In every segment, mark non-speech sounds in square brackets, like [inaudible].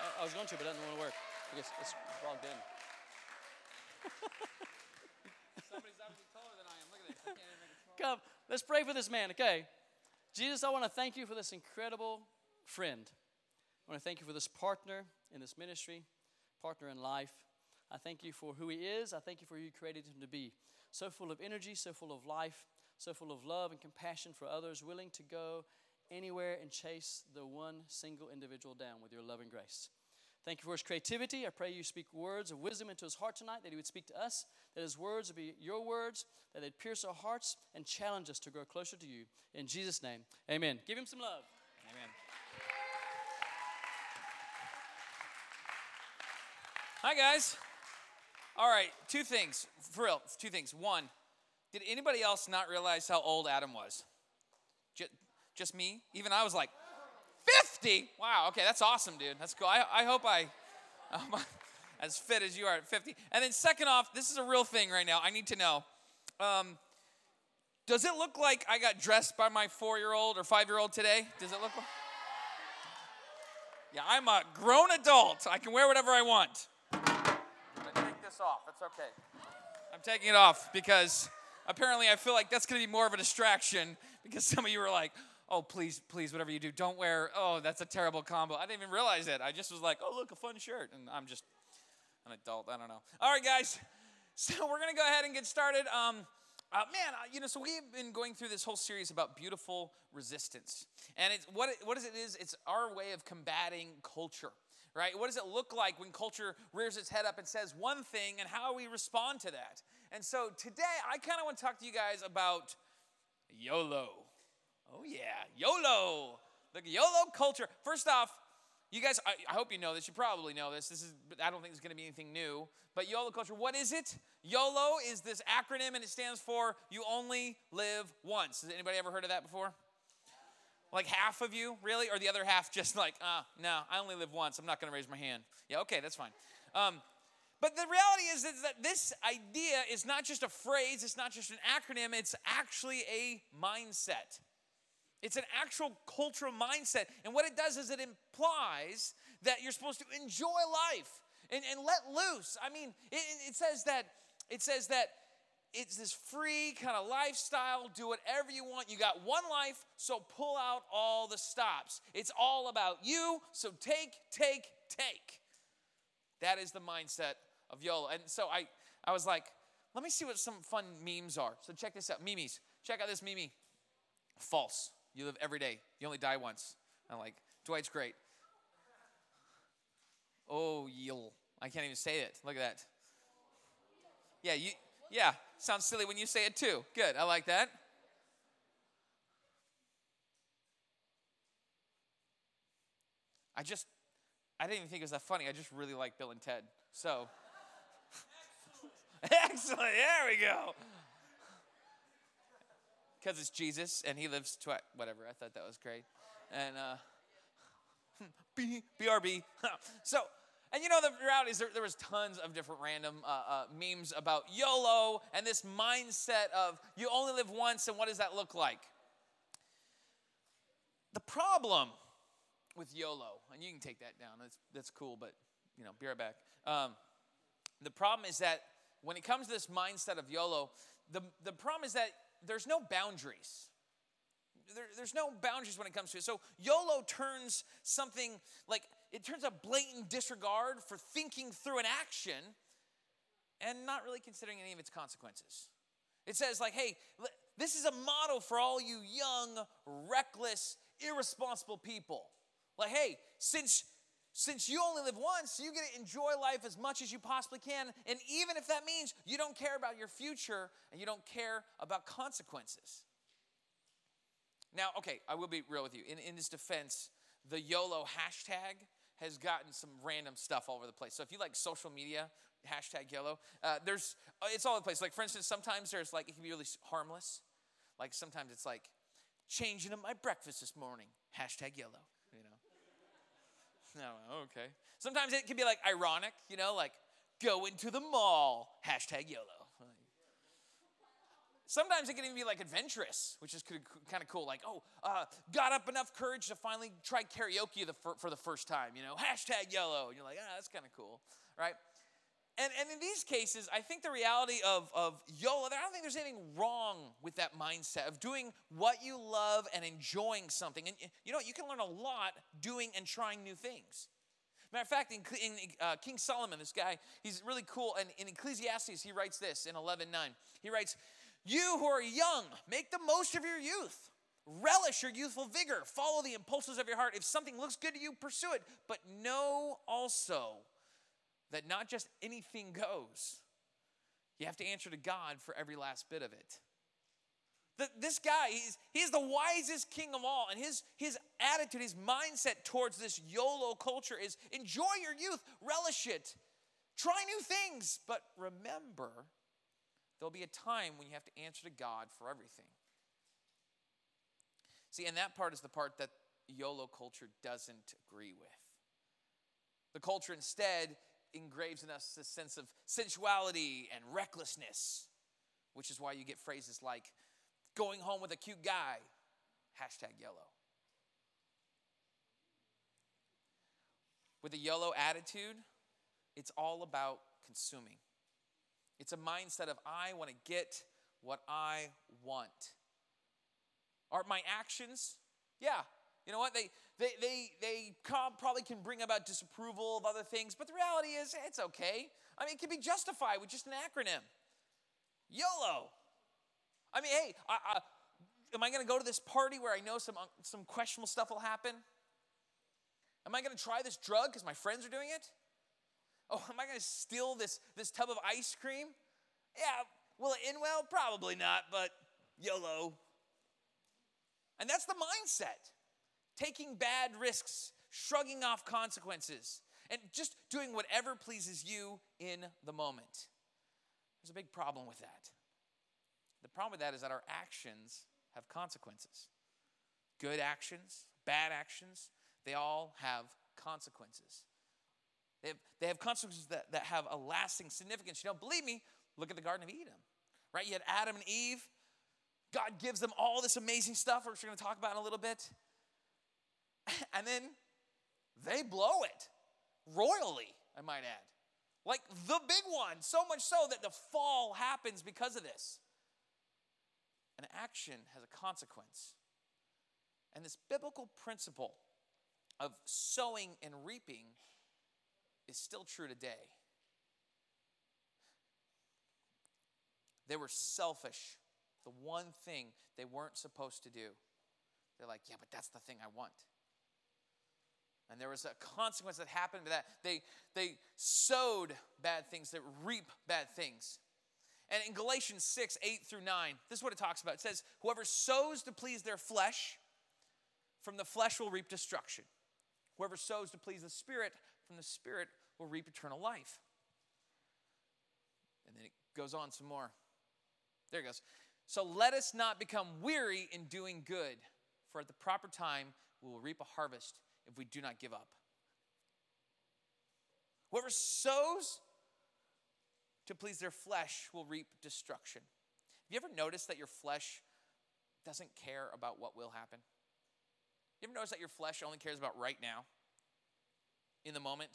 I, I was going to, but it doesn't want to work because it's logged in. Somebody's obviously taller than I am. Look at this. I can't even make it smaller. Come, let's pray for this man, okay? Jesus, I want to thank you for this incredible friend. I want to thank you for this partner in this ministry, partner in life. I thank you for who he is. I thank you for who you created him to be. So full of energy, so full of life, so full of love and compassion for others, willing to go anywhere and chase the one single individual down with your love and grace. Thank you for his creativity. I pray you speak words of wisdom into his heart tonight, that he would speak to us, that his words would be your words, that they'd pierce our hearts and challenge us to grow closer to you. In Jesus' name, amen. Give him some love. Amen. Hi, guys. All right, two things. For real, two things. One, did anybody else not realize how old Adam was? Just, just me? Even I was like, 50? Wow, okay, that's awesome, dude. That's cool. I, I hope I, [laughs] I'm as fit as you are at 50. And then, second off, this is a real thing right now. I need to know. Um, does it look like I got dressed by my four year old or five year old today? Does it look like? Yeah, I'm a grown adult. I can wear whatever I want. I'm gonna take this off. That's okay. I'm taking it off because apparently I feel like that's gonna be more of a distraction because some of you were like, oh, please, please, whatever you do, don't wear, oh, that's a terrible combo. I didn't even realize it. I just was like, oh, look, a fun shirt. And I'm just an adult. I don't know. All right, guys. [laughs] So we're gonna go ahead and get started. Um, uh, man, uh, you know, so we've been going through this whole series about beautiful resistance, and it's what it, what is it is? It's our way of combating culture, right? What does it look like when culture rears its head up and says one thing, and how we respond to that? And so today, I kind of want to talk to you guys about YOLO. Oh yeah, YOLO. The YOLO culture. First off, you guys, I, I, hope you know this. You probably know this. This is, I don't think it's going to be anything new. But YOLO culture, what is it? YOLO is this acronym, and it stands for "You Only Live Once." Has anybody ever heard of that before? Like half of you, really, or the other half just like, uh, no, I only live once. I'm not going to raise my hand. Yeah, okay, that's fine. Um, but the reality is that this idea is not just a phrase. It's not just an acronym. It's actually a mindset. It's an actual cultural mindset. And what it does is it implies that you're supposed to enjoy life and, and let loose. I mean, it, it says that it says that it's this free kind of lifestyle. Do whatever you want. You got one life, so pull out all the stops. It's all about you, so take, take, take. That is the mindset of YOLO. And so I, I was like, let me see what some fun memes are. So check this out. Memes. Check out this meme. False. You live every day. You only die once. I'm like, Dwight's great. Oh, yill. I can't even say it. Look at that. Yeah, you yeah, sounds silly when you say it too. Good. I like that. I just I didn't even think it was that funny. I just really like Bill and Ted. So [laughs] Excellent. There we go because it's Jesus and he lives to whatever. I thought that was great. And uh, [laughs] B, BRB. [laughs] so, and you know, the reality is there, there was tons of different random uh, uh, memes about YOLO and this mindset of you only live once and what does that look like? The problem with YOLO, and you can take that down, that's, that's cool, but, you know, be right back. Um, the problem is that when it comes to this mindset of YOLO, the, the problem is that there's no boundaries. There, there's no boundaries when it comes to it. So YOLO turns something like it turns a blatant disregard for thinking through an action and not really considering any of its consequences. It says, like, hey, this is a model for all you young, reckless, irresponsible people. Like, hey, since since you only live once, you get to enjoy life as much as you possibly can. And even if that means you don't care about your future and you don't care about consequences. Now, okay, I will be real with you. In, in this defense, the YOLO hashtag has gotten some random stuff all over the place. So if you like social media, hashtag YOLO, uh, there's, uh, it's all over the place. Like, for instance, sometimes there's like, it can be really harmless. Like, sometimes it's like, changing up my breakfast this morning, hashtag YOLO. No, okay. Sometimes it can be like ironic, you know, like go into the mall, hashtag YOLO. sometimes it can even be like adventurous, which is kind of cool. Like, oh, uh, got up enough courage to finally try karaoke the, for, for the first time, you know, hashtag YOLO. And you're like, ah, that's kind of cool, right? And, and in these cases, I think the reality of, of YOLO, I don't think there's anything wrong with that mindset of doing what you love and enjoying something. And you know, you can learn a lot doing and trying new things. Matter of fact, in, in uh, King Solomon, this guy, he's really cool. And in Ecclesiastes, he writes this in 11.9. He writes, You who are young, make the most of your youth. Relish your youthful vigor. Follow the impulses of your heart. If something looks good to you, pursue it. But know also that not just anything goes. You have to answer to God for every last bit of it. The, this guy, he's, he's the wisest king of all, and his, his attitude, his mindset towards this YOLO culture is enjoy your youth, relish it, try new things, but remember, there'll be a time when you have to answer to God for everything. See, and that part is the part that YOLO culture doesn't agree with. The culture instead engraves in us this sense of sensuality and recklessness, which is why you get phrases like going home with a cute guy, hashtag YOLO. With a YOLO attitude, it's all about consuming. It's a mindset of, I want to get what I want. Are my actions? Yeah. You know what? They, they, they, they probably can bring about disapproval of other things, but the reality is it's okay. I mean, it can be justified with just an acronym YOLO. I mean, hey, I, I, am I going to go to this party where I know some, uh, some questionable stuff will happen? Am I going to try this drug because my friends are doing it? Oh, am I going to steal this, this tub of ice cream? Yeah, will it end well? Probably not, but YOLO. And that's the mindset taking bad risks, shrugging off consequences, and just doing whatever pleases you in the moment. There's a big problem with that. The problem with that is that our actions have consequences. Good actions, bad actions, they all have consequences. They have, they have consequences that, that have a lasting significance. You know, believe me, look at the Garden of Eden, right? You had Adam and Eve. God gives them all this amazing stuff, which we're going to talk about in a little bit. [laughs] and then they blow it royally, I might add. Like the big one, so much so that the fall happens because of this. An action has a consequence. And this biblical principle of sowing and reaping is still true today. They were selfish. The one thing they weren't supposed to do. They're like, yeah, but that's the thing I want. And there was a consequence that happened to that. They, they sowed bad things, that reap bad things. And in Galatians 6, 8 through 9, this is what it talks about. It says, Whoever sows to please their flesh, from the flesh will reap destruction. Whoever sows to please the Spirit, from the Spirit will reap eternal life. And then it goes on some more. There it goes. So let us not become weary in doing good, for at the proper time we will reap a harvest if we do not give up. Whoever sows to please their flesh will reap destruction. Have you ever noticed that your flesh doesn't care about what will happen? You ever notice that your flesh only cares about right now, in the moment?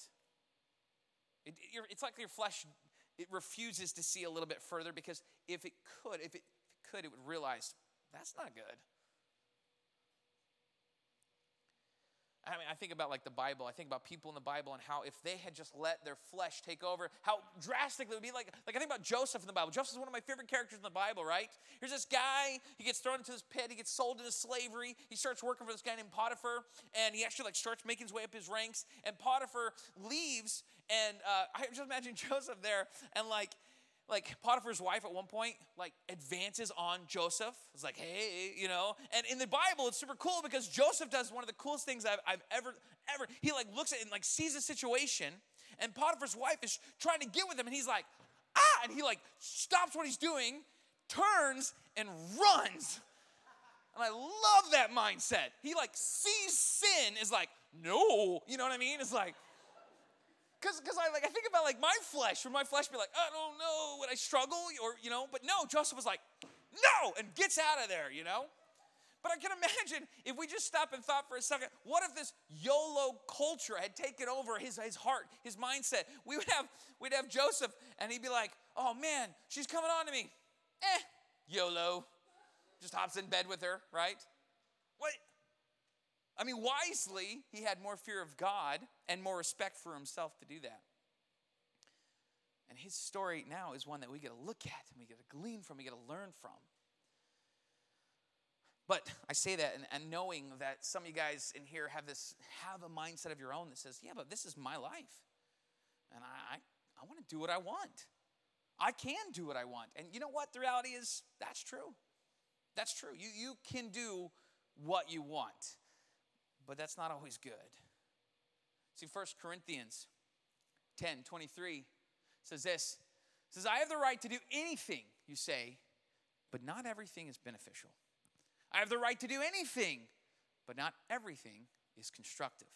It, it's like your flesh it refuses to see a little bit further because if it could, if it, if it could, it would realize that's not good. I mean, I think about like the Bible. I think about people in the Bible and how if they had just let their flesh take over, how drastic it would be. Like, like I think about Joseph in the Bible. Joseph is one of my favorite characters in the Bible, right? Here's this guy. He gets thrown into this pit. He gets sold into slavery. He starts working for this guy named Potiphar, and he actually like starts making his way up his ranks. And Potiphar leaves, and uh, I just imagine [laughs] Joseph there, and like like Potiphar's wife at one point like advances on Joseph. It's like, hey, you know. And in the Bible, it's super cool because Joseph does one of the coolest things I've, I've ever, ever. He like looks at and like sees a situation, and Potiphar's wife is trying to get with him, and he's like, ah, and he like stops what he's doing, turns and runs. And I love that mindset. He like sees sin is like, no, you know what I mean? It's like, because because I like I think about like my flesh, would my flesh be like, I don't know, would I struggle or you know? But no, Joseph was like, no, and gets out of there, you know? But I can imagine if we just stop and thought for a second, what if this YOLO culture had taken over his, his heart, his mindset? We would have we'd have Joseph and he'd be like, oh man, she's coming on to me. Eh, YOLO. Just hops in bed with her, right? What? I mean, wisely, he had more fear of God and more respect for himself to do that. And his story now is one that we get to look at and we get to glean from, we get to learn from. But I say that and, and, knowing that some of you guys in here have this have a mindset of your own that says, yeah, but this is my life. And I, I, I want to do what I want. I can do what I want. And you know what? The reality is that's true. That's true. You, you can do what you want, but that's not always good. See, 1 Corinthians 10 23 says this says, I have the right to do anything, you say, but not everything is beneficial. I have the right to do anything, but not everything is constructive.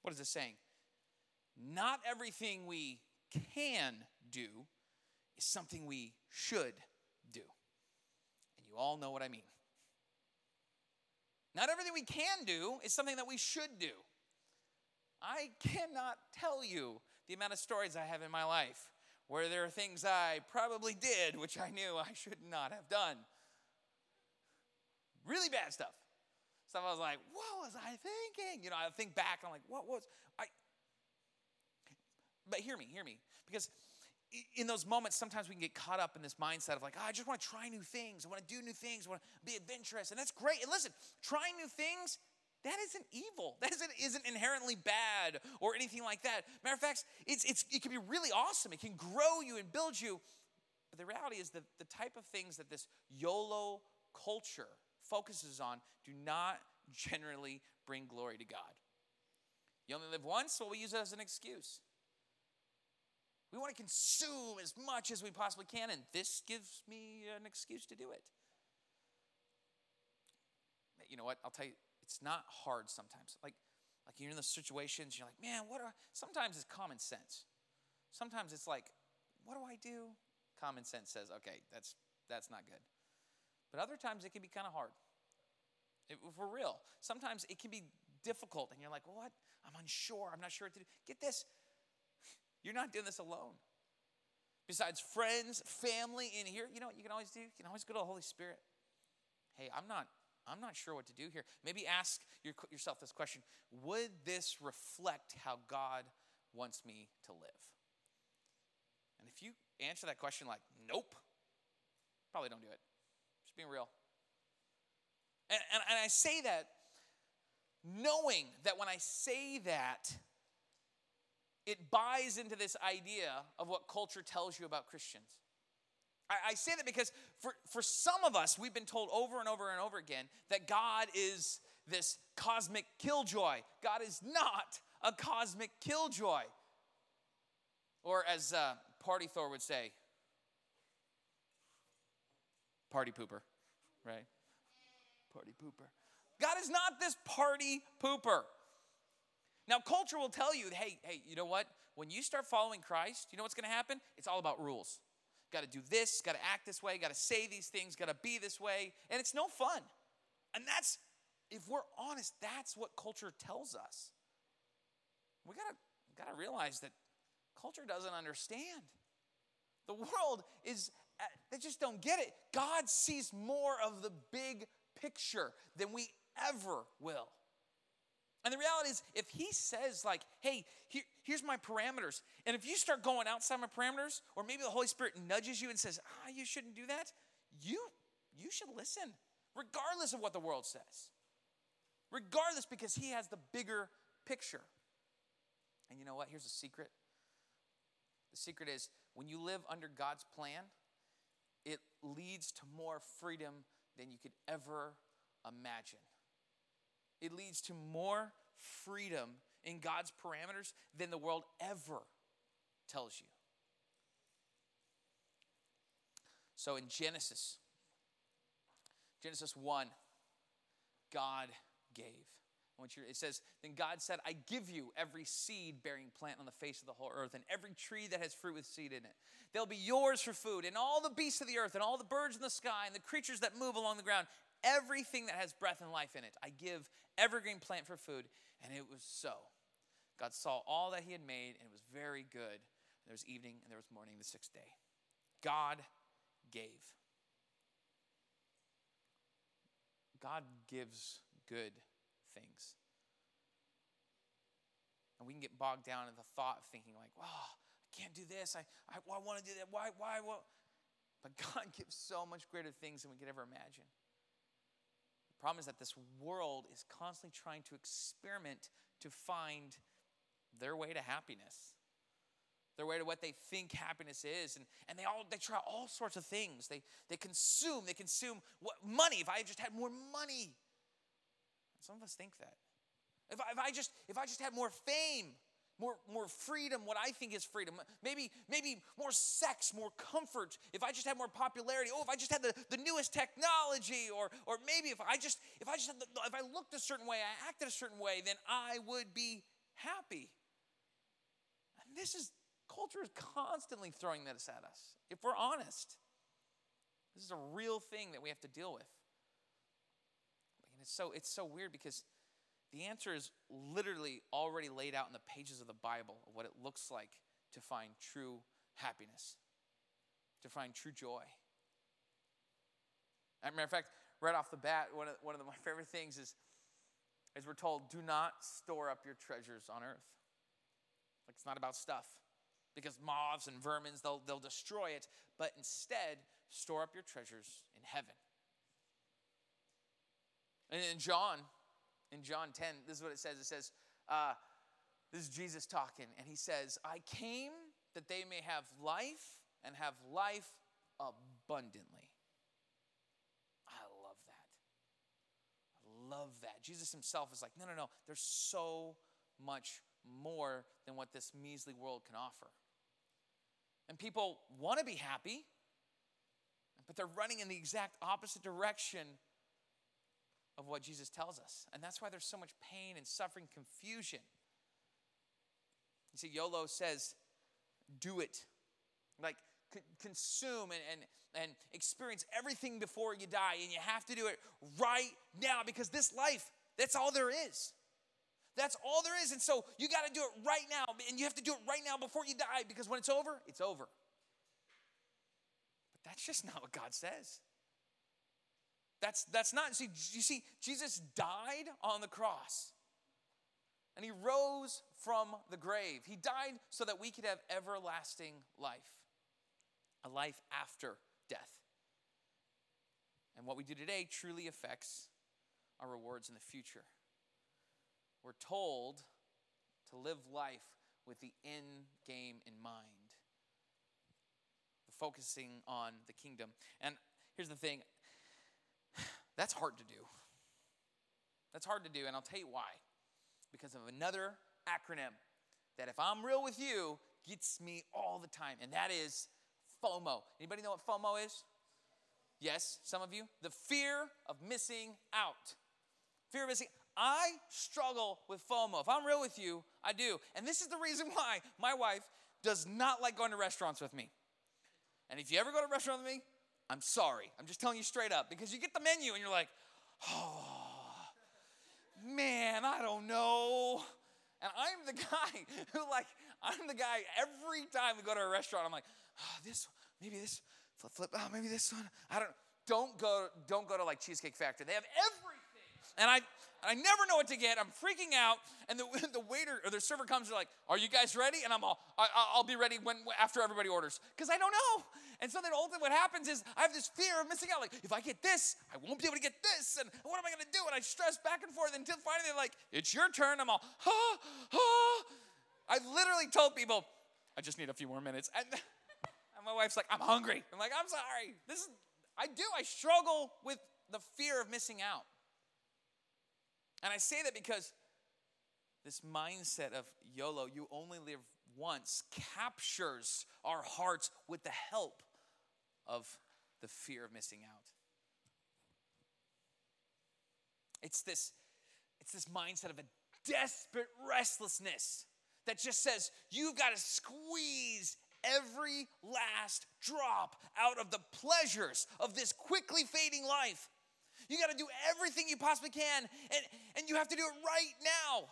What is this saying? Not everything we can do is something we should do. And you all know what I mean. Not everything we can do is something that we should do. I cannot tell you the amount of stories I have in my life where there are things I probably did which I knew I should not have done. Really bad stuff. Stuff I was like, what was I thinking? You know, I think back, I'm like, what was I? But hear me, hear me. Because in those moments, sometimes we can get caught up in this mindset of like, oh, I just want to try new things. I want to do new things. I want to be adventurous. And that's great. And listen, trying new things, that isn't evil. [laughs] That isn't, isn't inherently bad or anything like that. Matter of fact, it's, it's, it can be really awesome. It can grow you and build you. But the reality is that the type of things that this YOLO culture focuses on do not [laughs] generally bring glory to God. You only live once, so we use it as an excuse. We want to consume as much as we possibly can, and this gives me an excuse to do it. You know what? I'll tell you, it's not hard sometimes. Like, like you're in those situations, you're like, man, what are sometimes it's common sense. Sometimes it's like, what do I do? Common sense says, okay, that's that's not good. But other times it can be kind of hard. We're real, sometimes it can be difficult, and you're like, what? I'm unsure. I'm not sure what to do. Get this you're not doing this alone. Besides friends, family in here, you know what you can always do? You can always go to the Holy Spirit. Hey, I'm not I'm not sure what to do here. Maybe ask your, yourself this question Would this reflect how God wants me to live? And if you answer that question like, nope, probably don't do it. Just being real. And, and, and I say that knowing that when I say that, it buys into this idea of what culture tells you about Christians. I, I, say that because for, for some of us, we've been told over and over and over again that God is this cosmic killjoy. God is not a cosmic killjoy. Or as uh, Party Thor would say, party pooper, right? Party pooper. God is not this party pooper. Now, culture will tell you, hey, hey, you know what? When you start following Christ, you know what's going to happen? It's all about rules. Got to do this, got to act this way, got to say these things, got to be this way, and it's no fun. And that's, if we're honest, that's what culture tells us. We got to got to realize that culture doesn't understand. The world is uh, they just don't get it. God sees more of the big picture than we ever will. And the reality is, if he says, like, hey, here, here's my parameters, and if you start going outside my parameters, or maybe the Holy Spirit nudges you and says, ah, you shouldn't do that, you, you should listen, regardless of what the world says. Regardless, because he has the bigger picture. And you know what? Here's a secret. The secret is when you live under God's plan, it leads to more freedom than you could ever imagine. It leads to more freedom in God's parameters than the world ever tells you. So in Genesis, Genesis 1, God gave. it says, Then God said, I give you every seed bearing plant on the face of the whole earth, and every tree that has fruit with seed in it. They'll be yours for food, and all the beasts of the earth, and all the birds in the sky, and the creatures that move along the ground, everything that has breath and life in it. I give evergreen plant for food. And it was so. God saw all that he had made, and it was very good. There was evening and there was morning the sixth day. God gave. God gives good things. And we can get bogged down in the thought of thinking, like, wow, I can't do this. I, I, I want to do that. Why, why, what? But [laughs] God gives so much greater things than we could ever imagine. Problem is that this world is constantly trying to experiment to find their way to happiness their way to what they think happiness is. And, and they all they try all sorts of things. They they consume they consume what money. If i just had more money. Some of us think that. If I, if I just if i just had more fame more, more freedom, what I think is freedom. Maybe, maybe more sex, more comfort. If I just had more popularity. Oh, if I just had the, the newest technology, or, or maybe if I just if I just the, if I looked a certain way, I acted a certain way, then I would be happy. And this is culture is constantly throwing this at us. If we're honest, this is a real thing that we have to deal with. And it's so it's so weird because the answer is literally already laid out in the pages of the Bible of what it looks like to find true happiness, to find true joy. As a matter of fact, right off the bat, one of, one of my favorite things is, is we're told, do not store up your treasures on earth. Like it's not about stuff. Because moths and vermins, they'll, they'll destroy it, but instead, store up your treasures in heaven. And in John, in John 10, this is what it says. It says, uh, this is Jesus talking, and he says, I came that they may have life and have life abundantly. I love that. I love that. Jesus himself is like, no, no, no, there's so much more than what this measly world can offer. And people want to be happy, but they're running in the exact opposite direction of what Jesus tells us. And that's why there's so much pain and suffering, confusion. You see, YOLO says, do it. Like, consume and, and, and experience everything before you die. And you have to do it right now because this life, that's all there is. That's all there is. And so you got to do it right now. And you have to do it right now before you die because when it's over, it's over. But that's just not what God says. That's, that's not, see, you see, Jesus died on the cross and he rose from the grave. He died so that we could have everlasting life, a life after death. And what we do today truly affects our rewards in the future. We're told to live life with the end game in mind, focusing on the kingdom. And here's the thing that's hard to do. That's hard to do, and I'll tell you why. Because of another acronym that, if I'm real with you, gets me all the time, and that is FOMO. Anybody know what FOMO is? Yes, some of you. The fear of missing out. Fear of missing. I struggle with FOMO. If I'm real with you, I do. And this is the reason why my wife does not like going to restaurants with me. And if you ever go to a restaurant with me, I'm sorry. I'm just telling you straight up because you get the menu and you're like, oh, man, I don't know. And I'm the [laughs] guy who, like, I'm the guy every time we go to a restaurant, I'm like, oh, this, maybe this, flip, flip, oh, maybe this one. I don't, don't go, don't go to like Cheesecake Factory. They have everything. And I, I never know what to get. I'm freaking out. And the, [laughs] the waiter or the server comes, they're like, Are you guys ready? And I'm all, I, will be ready when after everybody orders. Because I don't know. And so then ultimately what happens is I have this fear of missing out. Like, if I get this, I won't be able to get this. And what am I going to do? And I stress back and forth until finally they're like, It's your turn. I'm all, ah, ah. I literally told people, I just need a few more minutes. And, [laughs] and my wife's like, I'm hungry. I'm like, I'm sorry. This is, I do. I struggle with the fear of missing out. And I say that because this mindset of YOLO, you only live once, captures our hearts with the help of the fear of missing out. It's this, it's this mindset of a desperate restlessness that just says you've got to squeeze every last drop out of the pleasures of this quickly fading life. You got to do everything you possibly can, and, and you have to do it right now.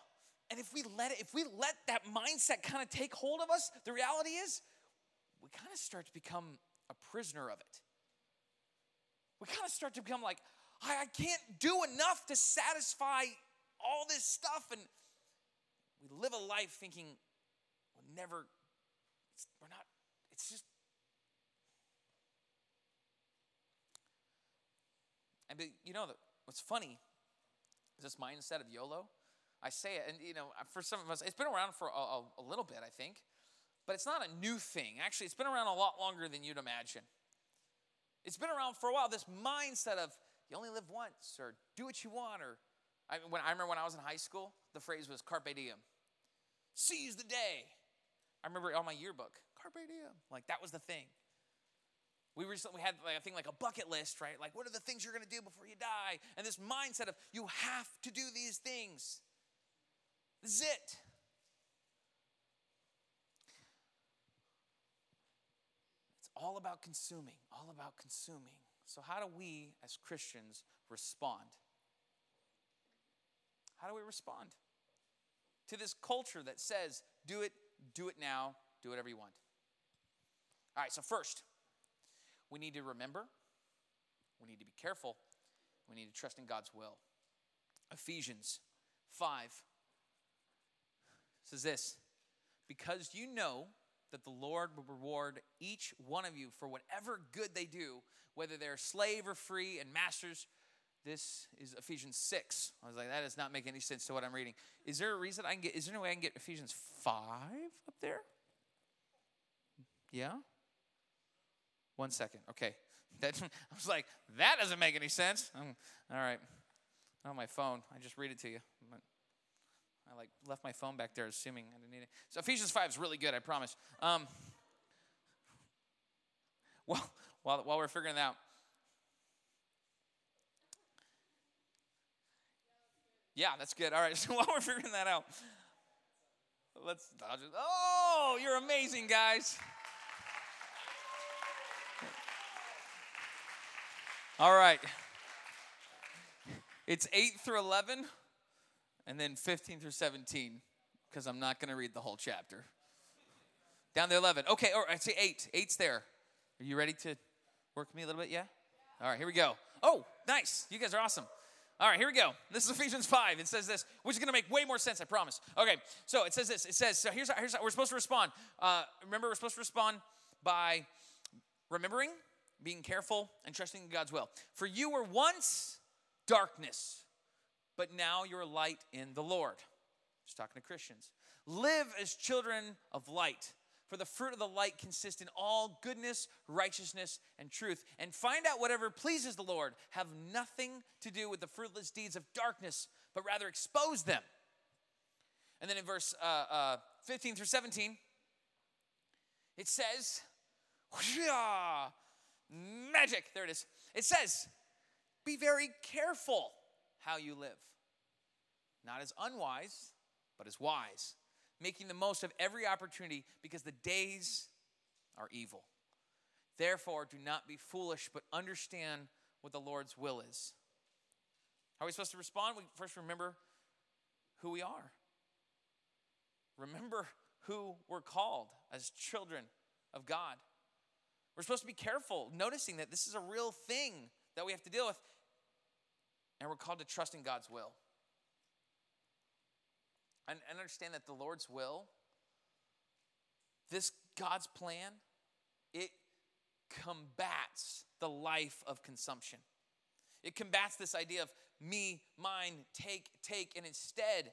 And if we let it, if we let that mindset kind of take hold of us, the reality is we kind of start to become a prisoner of it. We kind of start to become like, I, I can't do enough to satisfy all this stuff. And we live a life thinking we'll never, we're not, it's just. And you know, what's funny is this mindset of YOLO. I say it, and you know, for some of us, it's been around for a, a little bit, I think, but it's not a new thing. Actually, it's been around a lot longer than you'd imagine. It's been around for a while. This mindset of you only live once, or do what you want, or I, when, I remember when I was in high school, the phrase was carpe diem, seize the day. I remember on my yearbook, carpe diem, like that was the thing. We recently had, like, I think, like a bucket list, right? Like, what are the things you're going to do before you die? And this mindset of you have to do these things. This is it. All about consuming, all about consuming. So, how do we as Christians respond? How do we respond to this culture that says, do it, do it now, do whatever you want? All right, so first, we need to remember, we need to be careful, we need to trust in God's will. Ephesians 5 says this Because you know that the Lord will reward each one of you for whatever good they do, whether they're slave or free, and masters. This is Ephesians 6. I was like, that does not make any sense to what I'm reading. Is there a reason I can get, is there any way I can get Ephesians 5 up there? Yeah? One second. Okay. [laughs] That, I was like, that doesn't make any sense. Um, all right. On my phone. I just read it to you. I like left my phone back there, assuming I didn't need it. So Ephesians 5 is really good, I promise. Um, [laughs] well, while, while we're figuring that out, yeah, that's good. All right, [laughs] so while we're figuring that out, let's dodge it. Oh, you're amazing, guys. All right. It's 8 through 11 and then 15 through 17, because I'm not going to read the whole chapter. Down to 11. Okay, or I'd say 8. 8's there. Are you ready to work me a little bit? Yeah? All right, here we go. Oh, nice. You guys are awesome. All right, here we go. This is Ephesians 5. It says this, which is going to make way more sense, I promise. Okay, so it says this. It says, so here's how, here's how we're supposed to respond. Uh, remember, we're supposed to respond by remembering, being careful, and trusting in God's will. For you were once darkness but now you're light in the Lord. Just talking to Christians. Live as children of light. For the fruit of the light consists in all goodness, righteousness, and truth. And find out whatever pleases the Lord. Have nothing to do with the fruitless deeds of darkness, but rather expose them. And then in verse uh, uh, 15 through 17, it says, [laughs] magic, there it is. It says, be very careful how you live. Not as unwise, but as wise, making the most of every opportunity because the days are evil. Therefore, do not be foolish, but understand what the Lord's will is. How are we supposed to respond? We first remember who we are. Remember who we're called as children of God. We're supposed to be careful, noticing that this is a real thing that we have to deal with. And we're called to trust in God's will. And, understand that the Lord's will, this God's plan, it combats the life of consumption. It combats this idea of me, mine, take, take, and instead,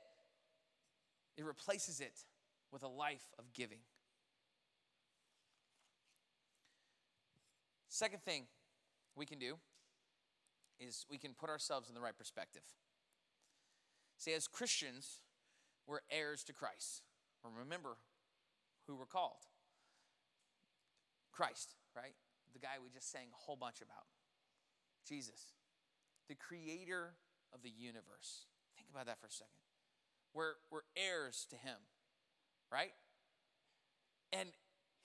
it replaces it with a life of giving. Second thing we can do is we can put ourselves in the right perspective. See, as Christians, we're heirs to Christ. Remember who we're called Christ, right? The guy we just sang a whole bunch about. Jesus, the creator of the universe, Think about that for a second. We're, we're heirs to him, right? And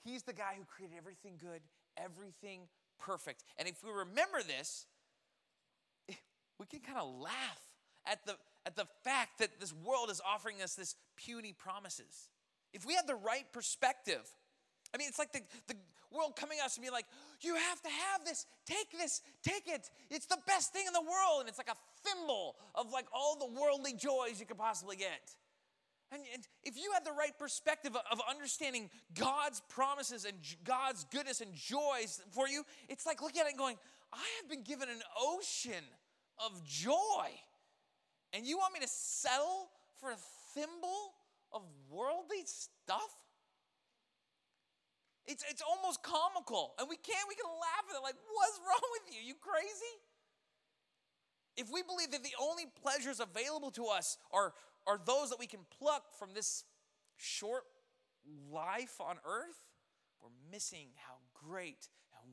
he's the guy who created everything good, everything perfect. And if we remember this, can kind of laugh at the, at the fact that this world is offering us this puny promises. If we had the right perspective, I mean, it's like the, the world coming at us and being like, you have to have this, take this, take it. It's the best thing in the world. And it's like a thimble of like all the worldly joys you could possibly get. And, and if you had the right perspective of, understanding God's promises and God's goodness and joys for you, it's like looking at it and going, I have been given an ocean of joy. And you want me to settle for a thimble of worldly stuff? It's, it's almost comical. And we can't, we can laugh at it like, what's wrong with you? You crazy? If we believe that the only pleasures available to us are, are those that we can pluck from this short life on earth, we're missing how great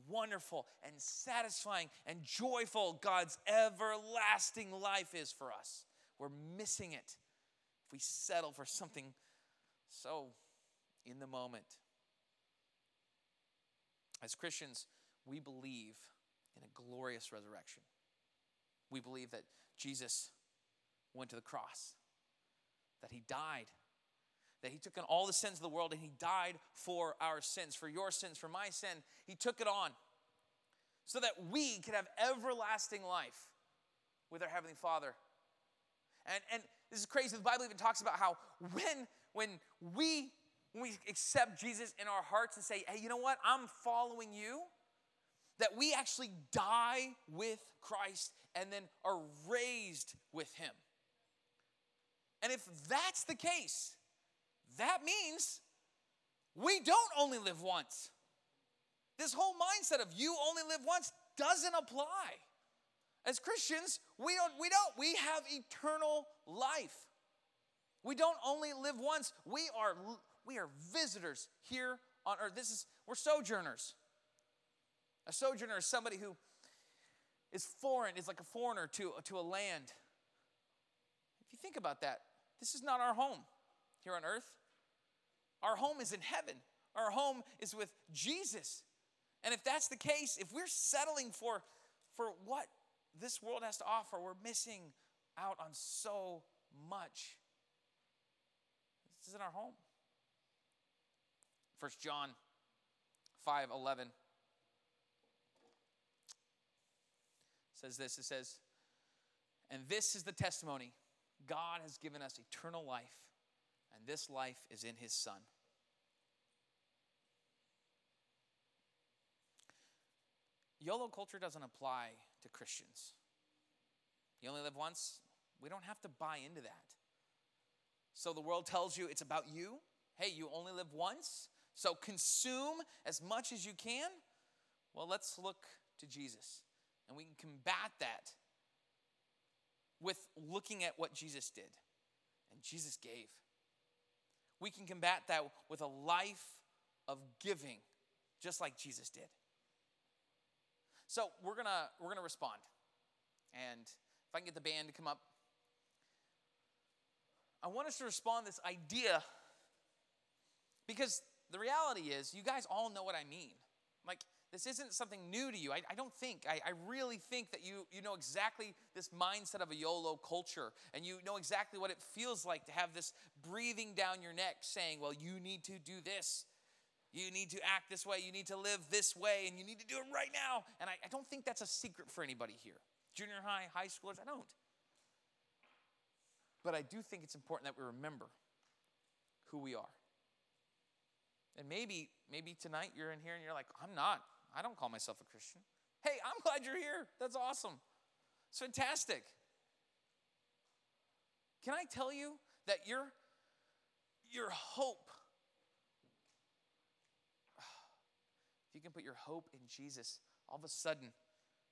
wonderful and satisfying and joyful God's everlasting life is for us. We're missing it if we settle for something so in the moment. As Christians, we believe in a glorious resurrection. We believe that Jesus went to the cross, that he died, that he took on all the sins of the world and he died for our sins, for your sins, for my sin. He took it on so that we could have everlasting life with our Heavenly Father. And, and this is crazy. The Bible even talks about how when, when we when we accept Jesus in our hearts and say, hey, you know what? I'm following you, that we actually die with Christ and then are raised with him. And if that's the case, that means we don't only live once. This whole mindset of you only live once doesn't apply. As Christians, we don't, we don't, we have eternal life. We don't only live once, we are we are visitors here on earth. This is, we're sojourners. A sojourner is somebody who is foreign, is like a foreigner to, to a land. If you think about that, this is not our home here on earth. Our home is in heaven. Our home is with Jesus. And if that's the case, if we're settling for, for what this world has to offer, we're missing out on so much. This isn't our home. 1 John 5 11 says this it says, And this is the testimony God has given us eternal life, and this life is in his Son. YOLO culture doesn't apply to Christians. You only live once. We don't have to buy into that. So the world tells you it's about you. Hey, you only live once. So consume as much as you can. Well, let's look to Jesus. And we can combat that with looking at what Jesus did. And Jesus gave. We can combat that with a life of giving, just like Jesus did. So we're gonna we're gonna respond. And if I can get the band to come up, I want us to respond this idea because the reality is, you guys all know what I mean. Like, this isn't something new to you. I, I don't think. I, I, really think that you, you know exactly this mindset of a YOLO culture, and you know exactly what it feels like to have this breathing down your neck saying, well, you need to do this. You need to act this way. You need to live this way, and you need to do it right now. And I, I don't think that's a secret for anybody here. Junior high, high schoolers, I don't. But I do think it's important that we remember who we are. And maybe, maybe tonight you're in here and you're like, I'm not. I don't call myself a Christian. Hey, I'm [laughs] glad you're here. That's awesome. It's fantastic. Can I tell you that your, your hope, [sighs] if you can put your hope in Jesus, all of a sudden,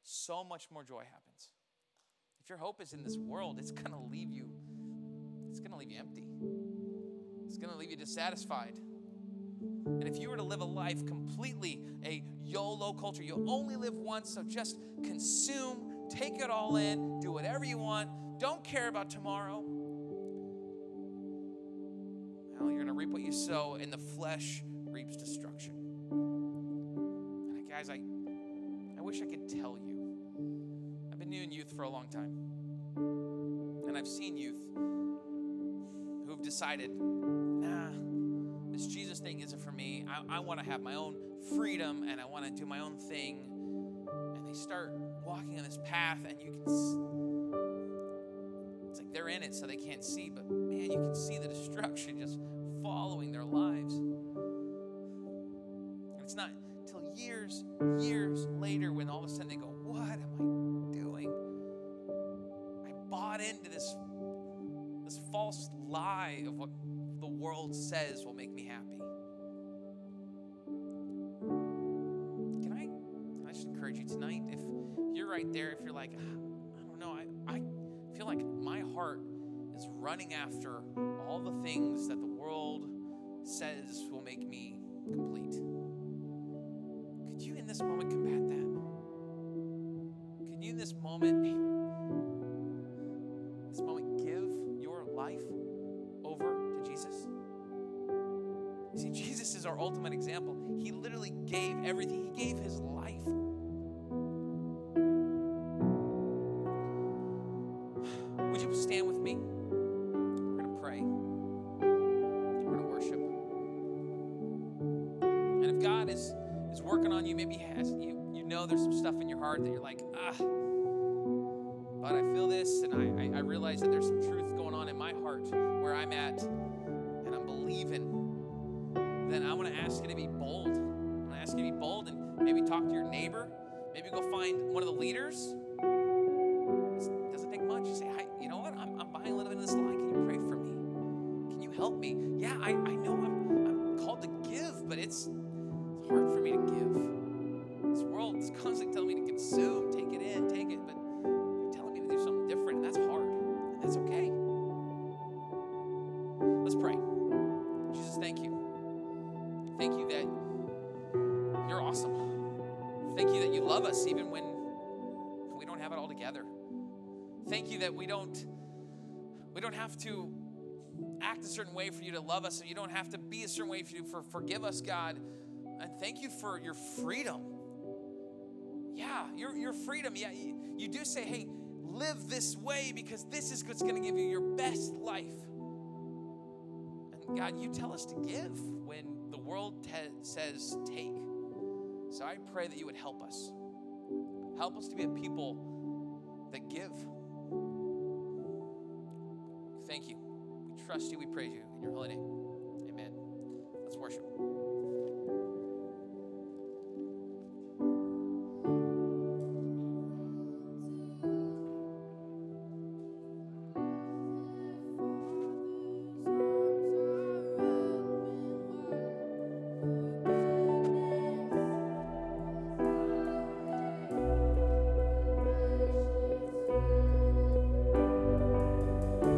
so much more joy happens. If your hope is in this world, it's to leave you, it's to leave you empty. It's to leave you dissatisfied. And if you were to live a life completely a YOLO culture, you only live once, so just consume, take it all in, do whatever you want, don't care about tomorrow, well, you're going to reap what you sow, and the flesh reaps destruction. And guys, I, I wish I could tell you. I've been doing youth for a long time, and I've seen youth who've decided, nah, this Jesus thing isn't for me. I, I want to have my own freedom, and I want to do my own thing. And they start walking on this path, and you can it's like they're in it so they can't see, but man, you can see the destruction just following their lives. And it's not until years, years later when all of a sudden they go, What am I doing? I bought into this, this false lie of what the world says will make me happy. Encourage you tonight? If you're right there, if you're like, ah, I don't know, I, I feel like my heart is running after all the things that the world says will make me complete. Could you, in this moment, combat that? Can you, in this moment, this moment, give your life over to Jesus? You see, Jesus is our ultimate example. He literally gave everything, He gave His life. Would you stand with me? We're going to pray. We're going to worship. And if God is, is working on you, maybe He has, you, you know there's some stuff in your heart that you're like, ah, but I feel this, and I, I, I realize that there's some truth going on in my heart where I'm at, and I'm believing, then I want to ask you to be bold. I want to ask you to be bold and maybe talk to your neighbor. Maybe go find one of the leaders we don't we don't have to act a certain way for you to love us, and you don't have to be a certain way for you for forgive us, God. And thank you for your freedom. Yeah, your, your freedom. Yeah, you, you do say, hey, live this way because this is what's going to give you your best life. And God, you tell us to give when the world te- says take. So I pray that you would help us. Help us to be a people that give. Thank you. We trust you. We praise you. In your holy name. Amen. Let's worship.